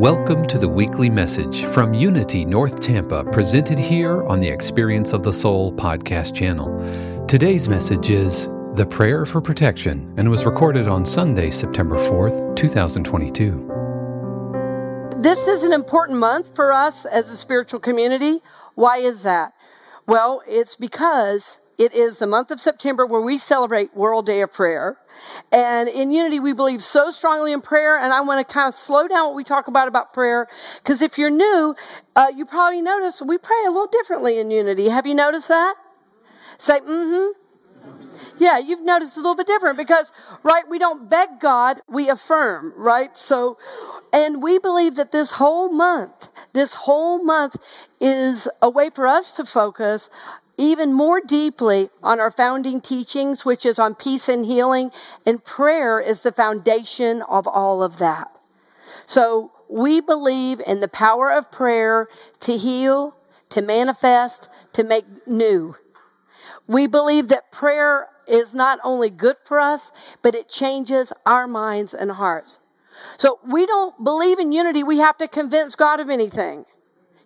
Welcome to the weekly message from Unity North Tampa, presented here on the Experience of the Soul podcast channel. Today's message is The Prayer for Protection and was recorded on Sunday, September 4th, 2022. This is an important month for us as a spiritual community. Why is that? Well, it's because it is the month of September where we celebrate World Day of Prayer. And in Unity, we believe so strongly in prayer. And I want to kind of slow down what we talk about about prayer. Because if you're new, uh, you probably notice we pray a little differently in Unity. Have you noticed that? Say, mm-hmm. Yeah, you've noticed a little bit different because, right, we don't beg God, we affirm, right? So, and we believe that this whole month, this whole month is a way for us to focus even more deeply on our founding teachings, which is on peace and healing, and prayer is the foundation of all of that. So we believe in the power of prayer to heal, to manifest, to make new. We believe that prayer is not only good for us, but it changes our minds and hearts. So we don't believe in unity. We have to convince God of anything.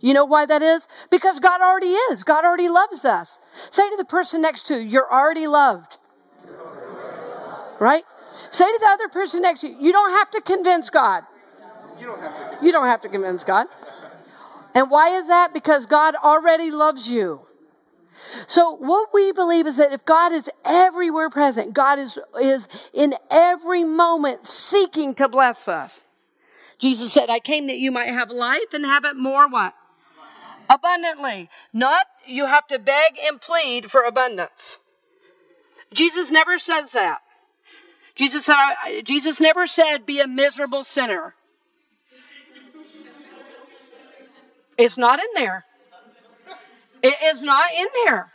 You know why that is? Because God already is. God already loves us. Say to the person next to you, you're already loved. Right? Say to the other person next to you, you don't have to convince God. You don't have to. You don't have to convince God. And why is that? Because God already loves you. So what we believe is that if God is everywhere present, God is, is in every moment seeking to bless us. Jesus said, I came that you might have life and have it more what? Abundantly. Not you have to beg and plead for abundance. Jesus never says that. Jesus Jesus never said, be a miserable sinner. It's not in there. It is not in there.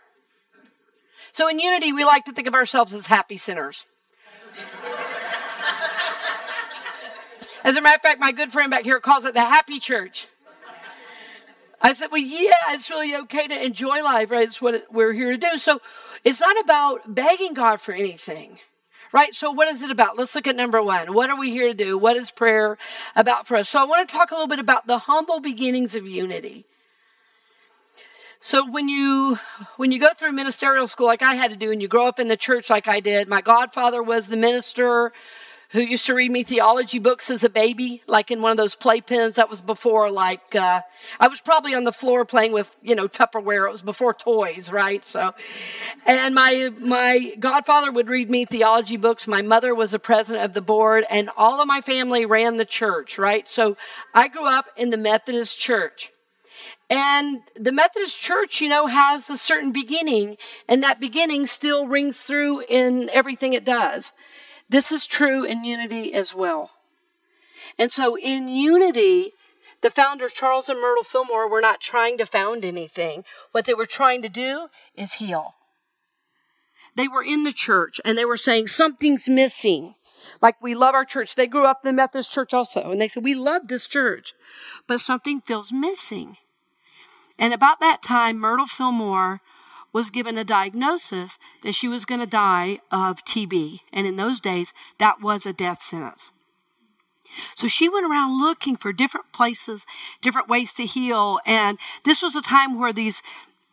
So in unity, we like to think of ourselves as happy sinners. As a matter of fact, my good friend back here calls it the happy church. I said, well, yeah, it's really okay to enjoy life, right? It's what we're here to do. So it's not about begging God for anything, right? So what is it about? Let's look at number one. What are we here to do? What is prayer about for us? So I want to talk a little bit about the humble beginnings of unity. So when you when you go through ministerial school like I had to do and you grow up in the church like I did, my godfather was the minister who used to read me theology books as a baby, like in one of those playpens. That was before, like, uh, I was probably on the floor playing with, you know, Tupperware. It was before toys, right? So, and my, my godfather would read me theology books. My mother was the president of the board and all of my family ran the church, right? So I grew up in the Methodist church. And the Methodist church, you know, has a certain beginning and that beginning still rings through in everything it does. This is true in unity as well. And so in unity, the founders, Charles and Myrtle Fillmore, were not trying to found anything. What they were trying to do is heal. They were in the church and they were saying something's missing. Like we love our church. They grew up in the Methodist church also. And they said, we love this church, but something feels missing. And about that time, Myrtle Fillmore was given a diagnosis that she was going to die of TB. And in those days, that was a death sentence. So she went around looking for different places, different ways to heal. And this was a time where these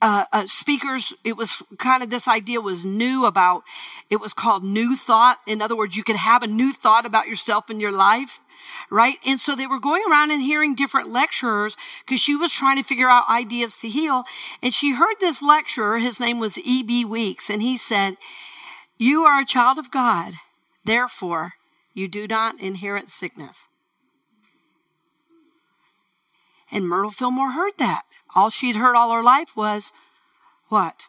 uh, uh, speakers, it was kind of this idea was new about, it was called new thought. In other words, you could have a new thought about yourself and your life right? And so they were going around and hearing different lecturers because she was trying to figure out ideas to heal. And she heard this lecturer, his name was E.B. Weeks, and he said, You are a child of God, therefore you do not inherit sickness. And Myrtle Fillmore heard that. All she'd heard all her life was, What?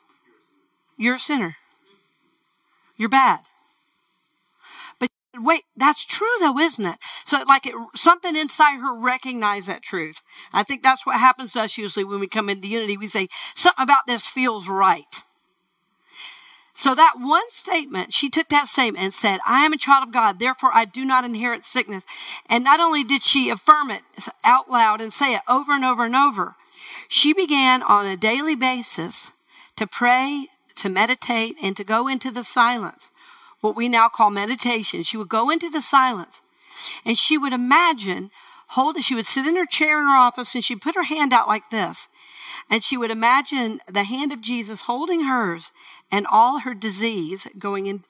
You're a sinner. You're bad wait, that's true though, isn't it? So like it, something inside her recognized that truth. I think that's what happens to us usually when we come into unity. We say, something about this feels right. So that one statement, she took that statement and said, I am a child of God, therefore I do not inherit sickness. And not only did she affirm it out loud and say it over and over and over, she began on a daily basis to pray, to meditate, and to go into the silence what we now call meditation. She would go into the silence and she would imagine hold she would sit in her chair in her office and she'd put her hand out like this and she would imagine the hand of Jesus holding hers and all her disease going in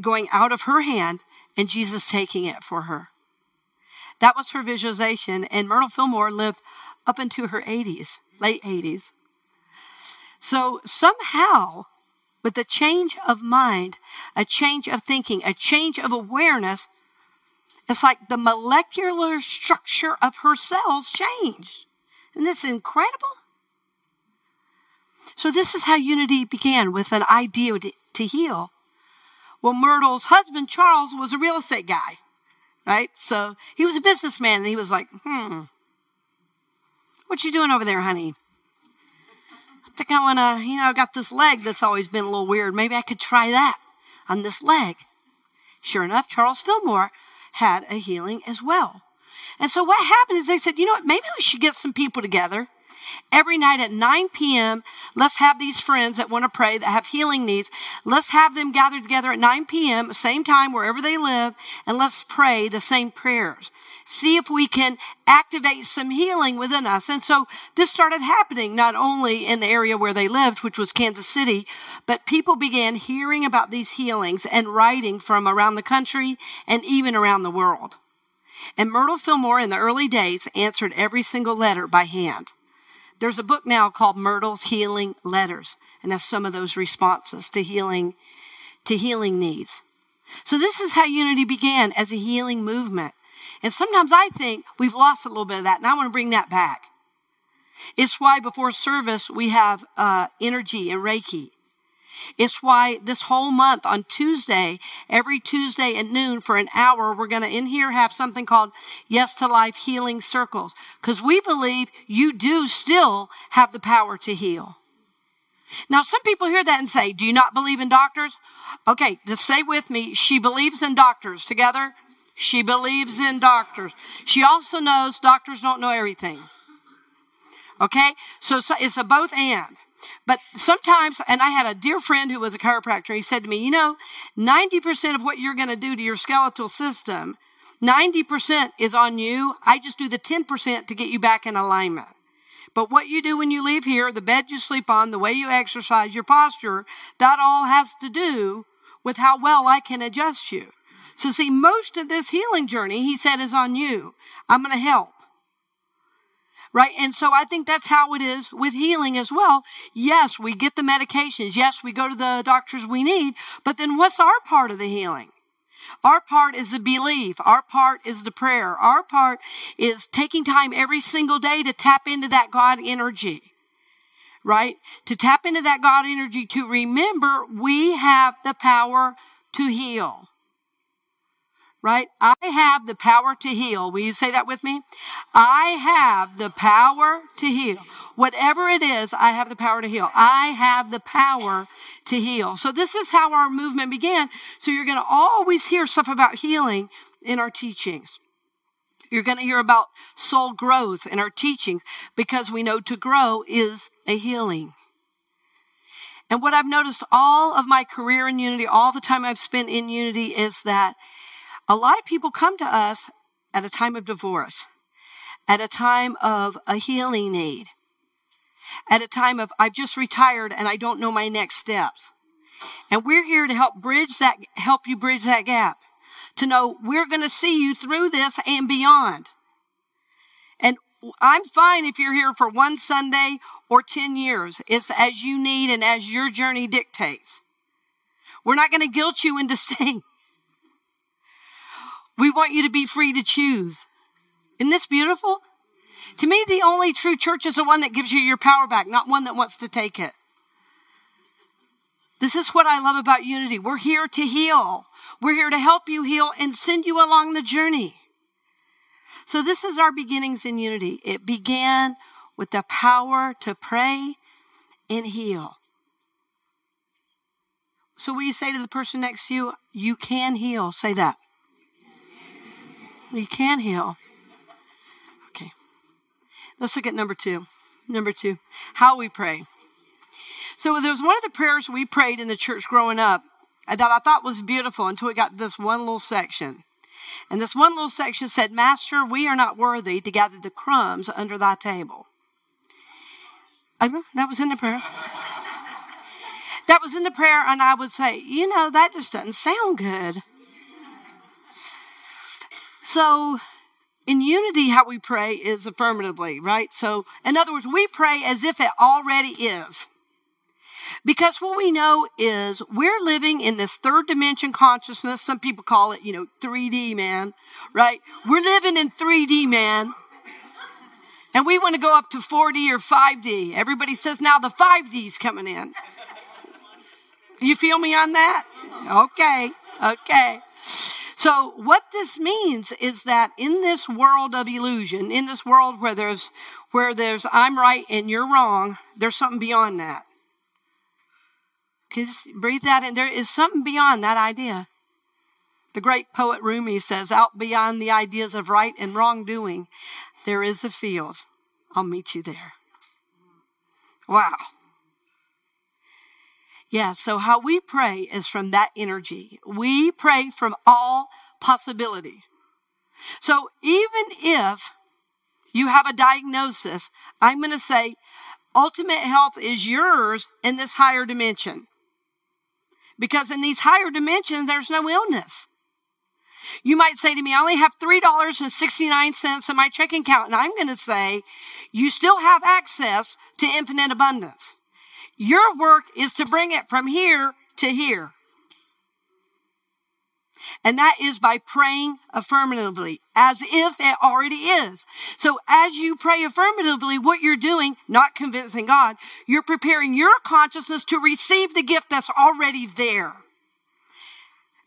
going out of her hand and Jesus taking it for her. That was her visualization and Myrtle Fillmore lived up into her 80s, late 80s. So somehow with a change of mind, a change of thinking, a change of awareness, it's like the molecular structure of her cells changed. Isn't this incredible? So, this is how unity began with an idea to heal. Well, Myrtle's husband, Charles, was a real estate guy, right? So, he was a businessman, and he was like, hmm, what you doing over there, honey? Think I want to, you know, I got this leg that's always been a little weird. Maybe I could try that on this leg. Sure enough, Charles Fillmore had a healing as well. And so what happened is they said, you know what, maybe we should get some people together Every night at 9 p.m., let's have these friends that want to pray, that have healing needs. Let's have them gather together at 9 p.m., same time, wherever they live, and let's pray the same prayers. See if we can activate some healing within us. And so this started happening not only in the area where they lived, which was Kansas City, but people began hearing about these healings and writing from around the country and even around the world. And Myrtle Fillmore in the early days answered every single letter by hand. There's a book now called Myrtle's Healing Letters, and that's some of those responses to healing, to healing needs. So this is how unity began as a healing movement. And sometimes I think we've lost a little bit of that, and I want to bring that back. It's why before service we have uh, energy and Reiki. It's why this whole month on Tuesday, every Tuesday at noon for an hour, we're going to in here have something called Yes to Life Healing Circles. Because we believe you do still have the power to heal. Now, some people hear that and say, Do you not believe in doctors? Okay, just say with me, she believes in doctors. Together, she believes in doctors. She also knows doctors don't know everything. Okay? So, so it's a both and. But sometimes, and I had a dear friend who was a chiropractor, he said to me, You know, 90% of what you're going to do to your skeletal system, 90% is on you. I just do the 10% to get you back in alignment. But what you do when you leave here, the bed you sleep on, the way you exercise, your posture, that all has to do with how well I can adjust you. So, see, most of this healing journey, he said, is on you. I'm going to help right? And so I think that's how it is with healing as well. Yes, we get the medications. Yes, we go to the doctors we need. But then what's our part of the healing? Our part is the belief. Our part is the prayer. Our part is taking time every single day to tap into that God energy, right? To tap into that God energy to remember we have the power to heal right? I have the power to heal. Will you say that with me? I have the power to heal. Whatever it is, I have the power to heal. I have the power to heal. So this is how our movement began. So you're going to always hear stuff about healing in our teachings. You're going to hear about soul growth in our teachings because we know to grow is a healing. And what I've noticed all of my career in Unity, all the time I've spent in Unity, is that a lot of people come to us at a time of divorce, at a time of a healing need, at a time of I've just retired and I don't know my next steps. And we're here to help bridge that, help you bridge that gap. To know we're going to see you through this and beyond. And I'm fine if you're here for one Sunday or 10 years. It's as you need and as your journey dictates. We're not going to guilt you into staying. We want you to be free to choose. Isn't this beautiful? To me, the only true church is the one that gives you your power back, not one that wants to take it. This is what I love about unity. We're here to heal. We're here to help you heal and send you along the journey. So this is our beginnings in unity. It began with the power to pray and heal. So will you say to the person next to you, you can heal? Say that. You can heal. Okay. Let's look at number two. Number two, how we pray. So there was one of the prayers we prayed in the church growing up that I thought was beautiful until we got this one little section. And this one little section said, Master, we are not worthy to gather the crumbs under thy table. I, that was in the prayer. that was in the prayer, and I would say, you know, that just doesn't sound good. So, in unity, how we pray is affirmatively, right? So, in other words, we pray as if it already is. Because what we know is we're living in this third dimension consciousness. Some people call it, you know, 3D, man, right? We're living in 3D, man. And we want to go up to 4D or 5D. Everybody says now the 5D's coming in. You feel me on that? Okay, okay. So what this means is that in this world of illusion, in this world where there's where there's I'm right and you're wrong, there's something beyond that. Just breathe that in. There is something beyond that idea. The great poet Rumi says, out beyond the ideas of right and wrongdoing, there is a field. I'll meet you there. Wow. Yeah, so how we pray is from that energy. We pray from all possibility. So even if you have a diagnosis, I'm going to say ultimate health is yours in this higher dimension. Because in these higher dimensions, there's no illness. You might say to me, I only have $3.69 in my checking account. And I'm going to say, you still have access to infinite abundance. Your work is to bring it from here to here. And that is by praying affirmatively, as if it already is. So as you pray affirmatively, what you're doing, not convincing God, you're preparing your consciousness to receive the gift that's already there.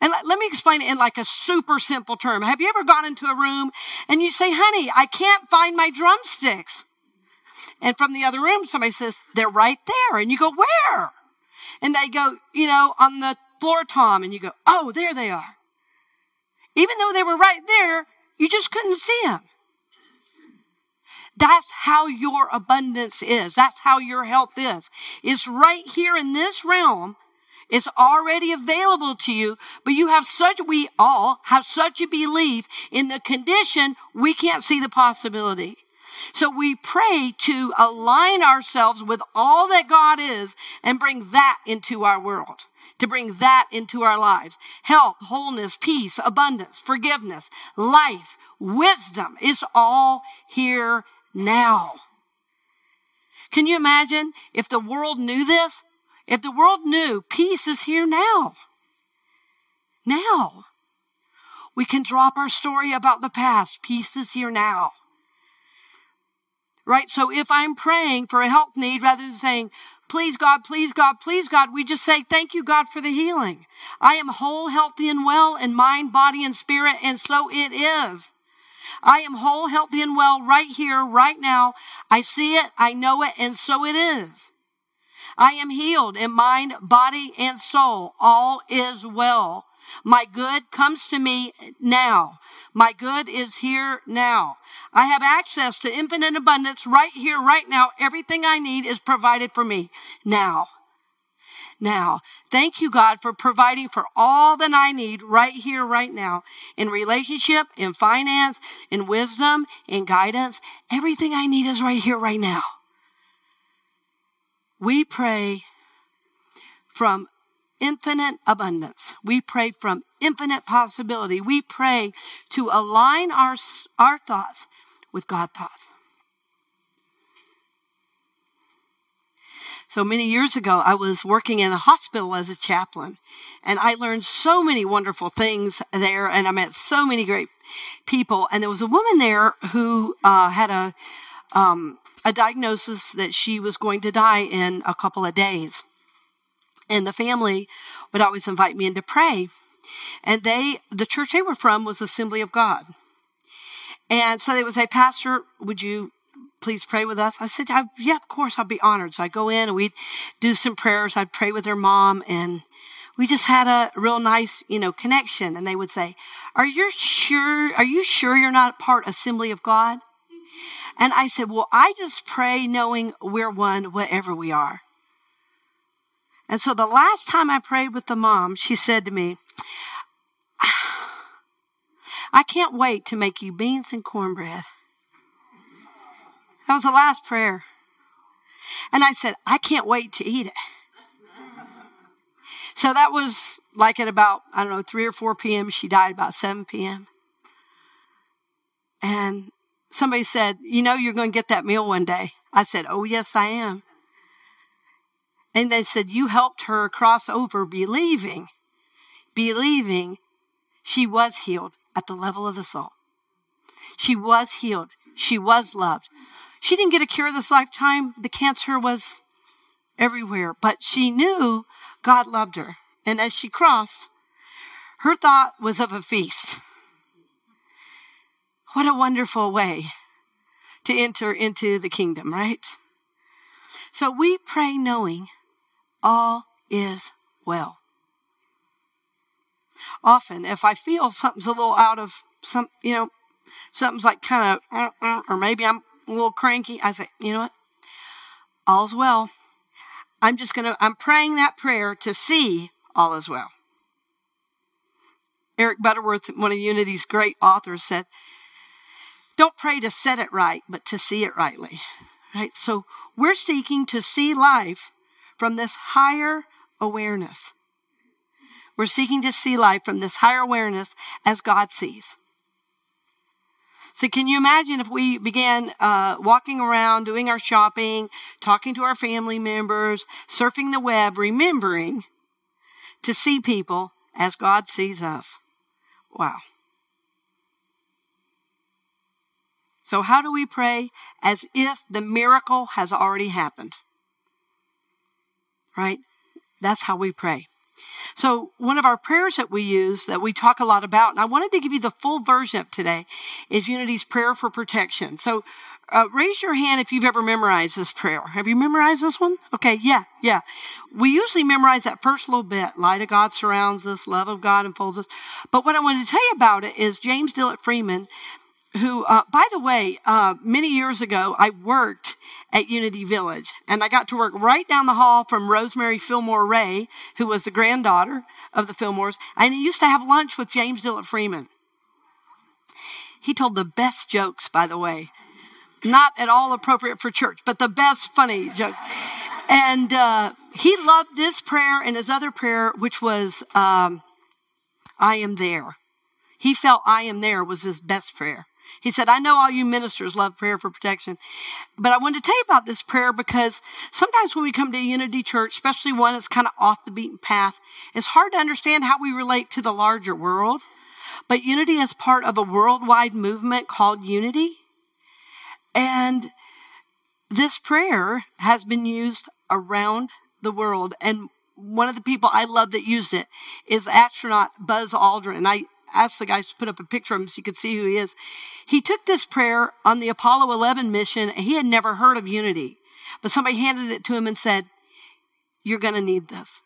And let, let, me explain it in like a super simple term. Have you ever gone into a room and you say, honey, I can't find my drumsticks? And from the other room, somebody says, they're right there. And you go, where? And they go, you know, on the floor tom. And you go, oh, there they are. Even though they were right there, you just couldn't see them. That's how your abundance is. That's how your health is. It's right here in this realm. It's already available to you, but you have such, we all have such a belief in the condition, we can't see the possibility. So we pray to align ourselves with all that God is and bring that into our world to bring that into our lives. Health, wholeness, peace, abundance, forgiveness, life, wisdom is all here now. Can you imagine if the world knew this? If the world knew peace is here now. Now. We can drop our story about the past. Peace is here now. Right? So if I'm praying for a health need rather than saying, Please God, please God, please God. We just say, thank you, God, for the healing. I am whole, healthy, and well in mind, body, and spirit, and so it is. I am whole, healthy, and well right here, right now. I see it, I know it, and so it is. I am healed in mind, body, and soul. All is well. My good comes to me now. My good is here now. I have access to infinite abundance right here, right now. Everything I need is provided for me now. now. Thank you, God, for providing for all that I need right here, right now, in relationship, in finance, in wisdom, in guidance. Everything I need is right here, right now. We pray from infinite abundance. We pray from infinite possibility. We pray to align our, our thoughts with God thoughts. So many years ago, I was working in a hospital as a chaplain, and I learned so many wonderful things there, and I met so many great people. And there was a woman there who uh, had a um, a diagnosis that she was going to die in a couple of days, and the family would always invite me in to pray. And they, the church they were from, was Assembly of God. And so they would say, Pastor, would you please pray with us? I said, yeah, of course, I'll be honored. So I go in and we'd do some prayers. I'd pray with their mom and we just had a real nice, you know, connection. And they would say, are you sure, are you sure you're not part Assembly of God? And I said, well, I just pray knowing we're one, whatever we are. And so the last time I prayed with the mom, she said to me, I can't wait to make you beans and cornbread. That was the last prayer. And I said, I can't wait to eat it. So that was like at about, I don't know, 3 or 4 p.m. She died about 7 p.m. And somebody said, You know, you're going to get that meal one day. I said, Oh, yes, I am. And they said, You helped her cross over believing, believing she was healed at the level of the soul. She was healed. She was loved. She didn't get a cure this lifetime. The cancer was everywhere, but she knew God loved her. And as she crossed, her thought was of a feast. What a wonderful way to enter into the kingdom, right? So we pray knowing all is well. Often, if I feel something's a little out of some, you know, something's like kind of, or maybe I'm a little cranky, I say, you know what? All's well. I'm just going to, I'm praying that prayer to see all is well. Eric Butterworth, one of Unity's great authors, said, Don't pray to set it right, but to see it rightly. Right? So we're seeking to see life from this higher awareness. We're seeking to see life from this higher awareness as God sees. So, can you imagine if we began uh, walking around, doing our shopping, talking to our family members, surfing the web, remembering to see people as God sees us? Wow. So, how do we pray? As if the miracle has already happened. Right? That's how we pray. So, one of our prayers that we use that we talk a lot about, and I wanted to give you the full version of today, is Unity's prayer for protection. So, uh, raise your hand if you've ever memorized this prayer. Have you memorized this one? Okay, yeah, yeah. We usually memorize that first little bit. Light of God surrounds us, love of God enfolds us. But what I wanted to tell you about it is James Dillet Freeman who, uh, by the way, uh, many years ago, I worked at Unity Village, and I got to work right down the hall from Rosemary Fillmore Rhea, who was the granddaughter of the Fillmores, and he used to have lunch with James Dillet Freeman. He told the best jokes, by the way, not at all appropriate for church, but the best funny joke. And uh, he loved this prayer and his other prayer, which was, um, "I am there." He felt "I am there" was his best prayer. He said, I know all you ministers love prayer for protection, but I wanted to tell you about this prayer because sometimes when we come to Unity Church, especially one that's kind of off the beaten path, it's hard to understand how we relate to the larger world. But Unity is part of a worldwide movement called Unity. And this prayer has been used around the world. And one of the people I love that used it is astronaut Buzz Aldrin. I, asked the guys to put up a picture of him so you could see who he is. He took this prayer on the Apollo 11 mission and he had never heard of unity. But somebody handed it to him and said, You're going to need this.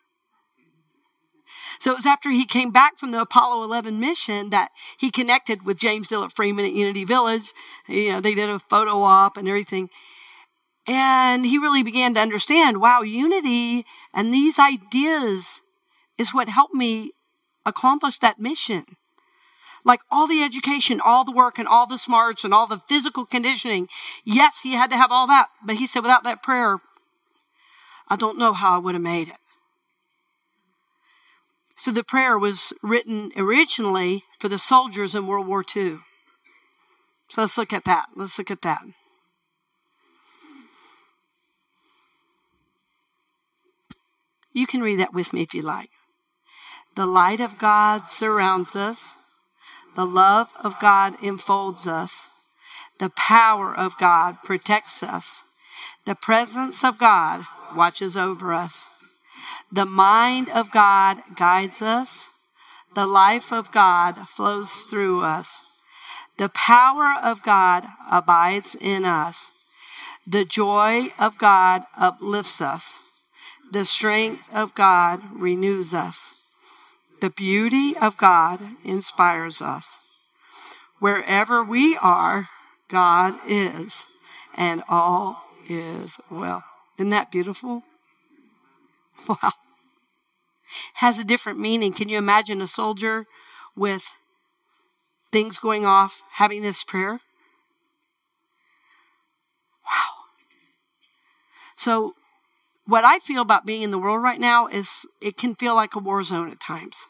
So it was after he came back from the Apollo 11 mission that he connected with James Dillet Freeman at Unity Village. You know, they did a photo op and everything. And he really began to understand, wow, unity and these ideas is what helped me accomplish that mission. Like all the education, all the work and all the smarts and all the physical conditioning. Yes, he had to have all that. But he said, without that prayer, I don't know how I would have made it. So the prayer was written originally for the soldiers in World War II. So let's look at that. Let's look at that. You can read that with me if you like. The light of God surrounds us. The love of God enfolds us. The power of God protects us. The presence of God watches over us. The mind of God guides us. The life of God flows through us. The power of God abides in us. The joy of God uplifts us. The strength of God renews us. The beauty of God inspires us. Wherever we are, God is, and all is well. Isn't that beautiful? Wow has a different meaning. Can you imagine a soldier with things going off having this prayer? Wow. So, what I feel about being in the world right now is it can feel like a war zone at times.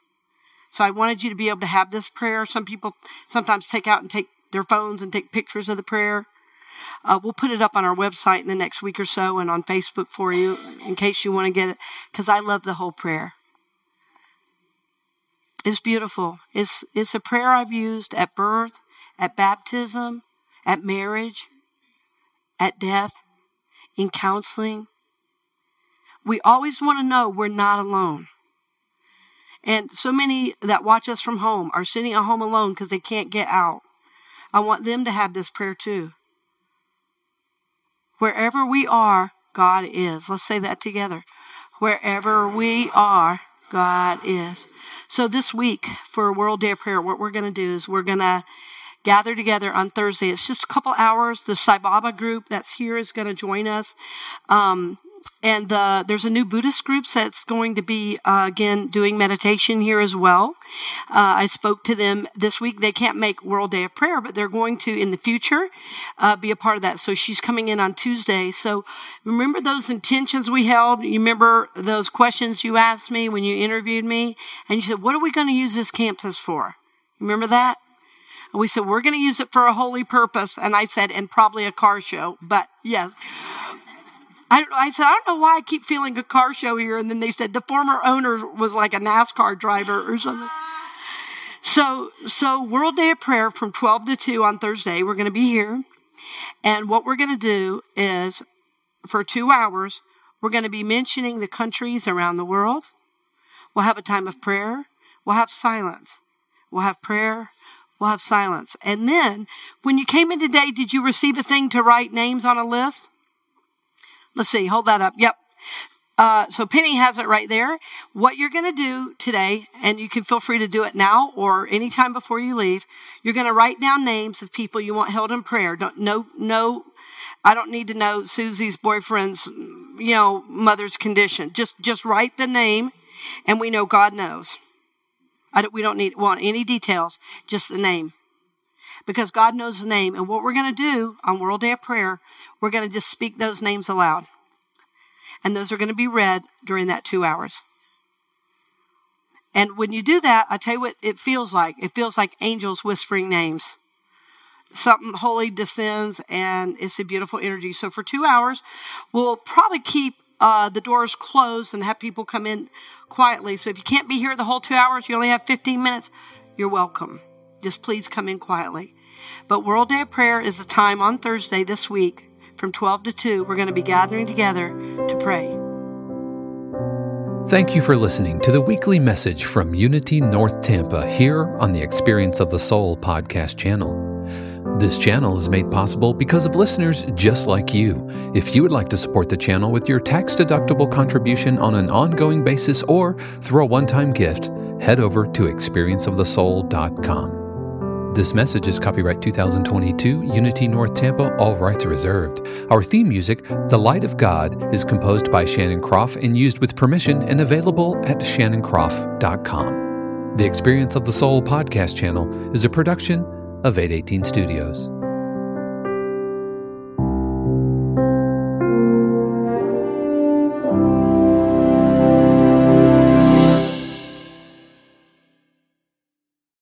So, I wanted you to be able to have this prayer. Some people sometimes take out and take their phones and take pictures of the prayer. Uh, we'll put it up on our website in the next week or so and on Facebook for you in case you want to get it because I love the whole prayer. It's beautiful. It's, it's a prayer I've used at birth, at baptism, at marriage, at death, in counseling. We always want to know we're not alone. And so many that watch us from home are sitting at home alone because they can't get out. I want them to have this prayer too. Wherever we are, God is. Let's say that together. Wherever we are, God is. So this week for World Day of Prayer, what we're going to do is we're going to gather together on Thursday. It's just a couple hours. The Sai Baba group that's here is going to join us. Um, and uh, there's a new Buddhist group that's going to be uh, again doing meditation here as well. Uh, I spoke to them this week. They can't make World Day of Prayer, but they're going to in the future uh, be a part of that. So she's coming in on Tuesday. So remember those intentions we held. You remember those questions you asked me when you interviewed me, and you said, "What are we going to use this campus for?" Remember that? And we said, we're going to use it for a holy purpose. And I said, and probably a car show. But yes, I, I said, I don't know why I keep feeling a car show here. And then they said the former owner was like a NASCAR driver or something. So, so World Day of Prayer from 12 to 2 on Thursday, we're going to be here. And what we're going to do is for two hours, we're going to be mentioning the countries around the world. We'll have a time of prayer. We'll have silence. We'll have prayer. We'll have silence. And then, when you came in today, did you receive a thing to write names on a list? Let's see, hold that up. Yep. Uh, so Penny has it right there. What you're going to do today, and you can feel free to do it now or anytime before you leave. You're going to write down names of people you want held in prayer. Don't no no. I don't need to know Susie's boyfriend's, you know, mother's condition. Just just write the name, and we know God knows. Don't, we don't need want any details, just the name because God knows the name. And what we're going to do on World Day of Prayer, we're going to just speak those names aloud. And those are going to be read during that two hours. And when you do that, I tell you what it feels like. It feels like angels whispering names. Something holy descends, and it's a beautiful energy. So for two hours, we'll probably keep uh, the doors closed and have people come in quietly. So if you can't be here the whole two hours, you only have 15 minutes, you're welcome. Just please come in quietly. But World Day of Prayer is a time on Thursday this week from 12 to 2. We're going to be gathering together to pray. Thank you for listening to the weekly message from Unity North Tampa here on the Experience of the Soul podcast channel. This channel is made possible because of listeners just like you. If you would like to support the channel with your tax deductible contribution on an ongoing basis or through a one time gift, head over to experienceofthesoul.com. This message is copyright 2022, Unity North Tampa, all rights reserved. Our theme music, The Light of God, is composed by Shannon Kropf and used with permission and available at shannonkropf.com. The Experience of the Soul podcast channel is a production of 818 Studios.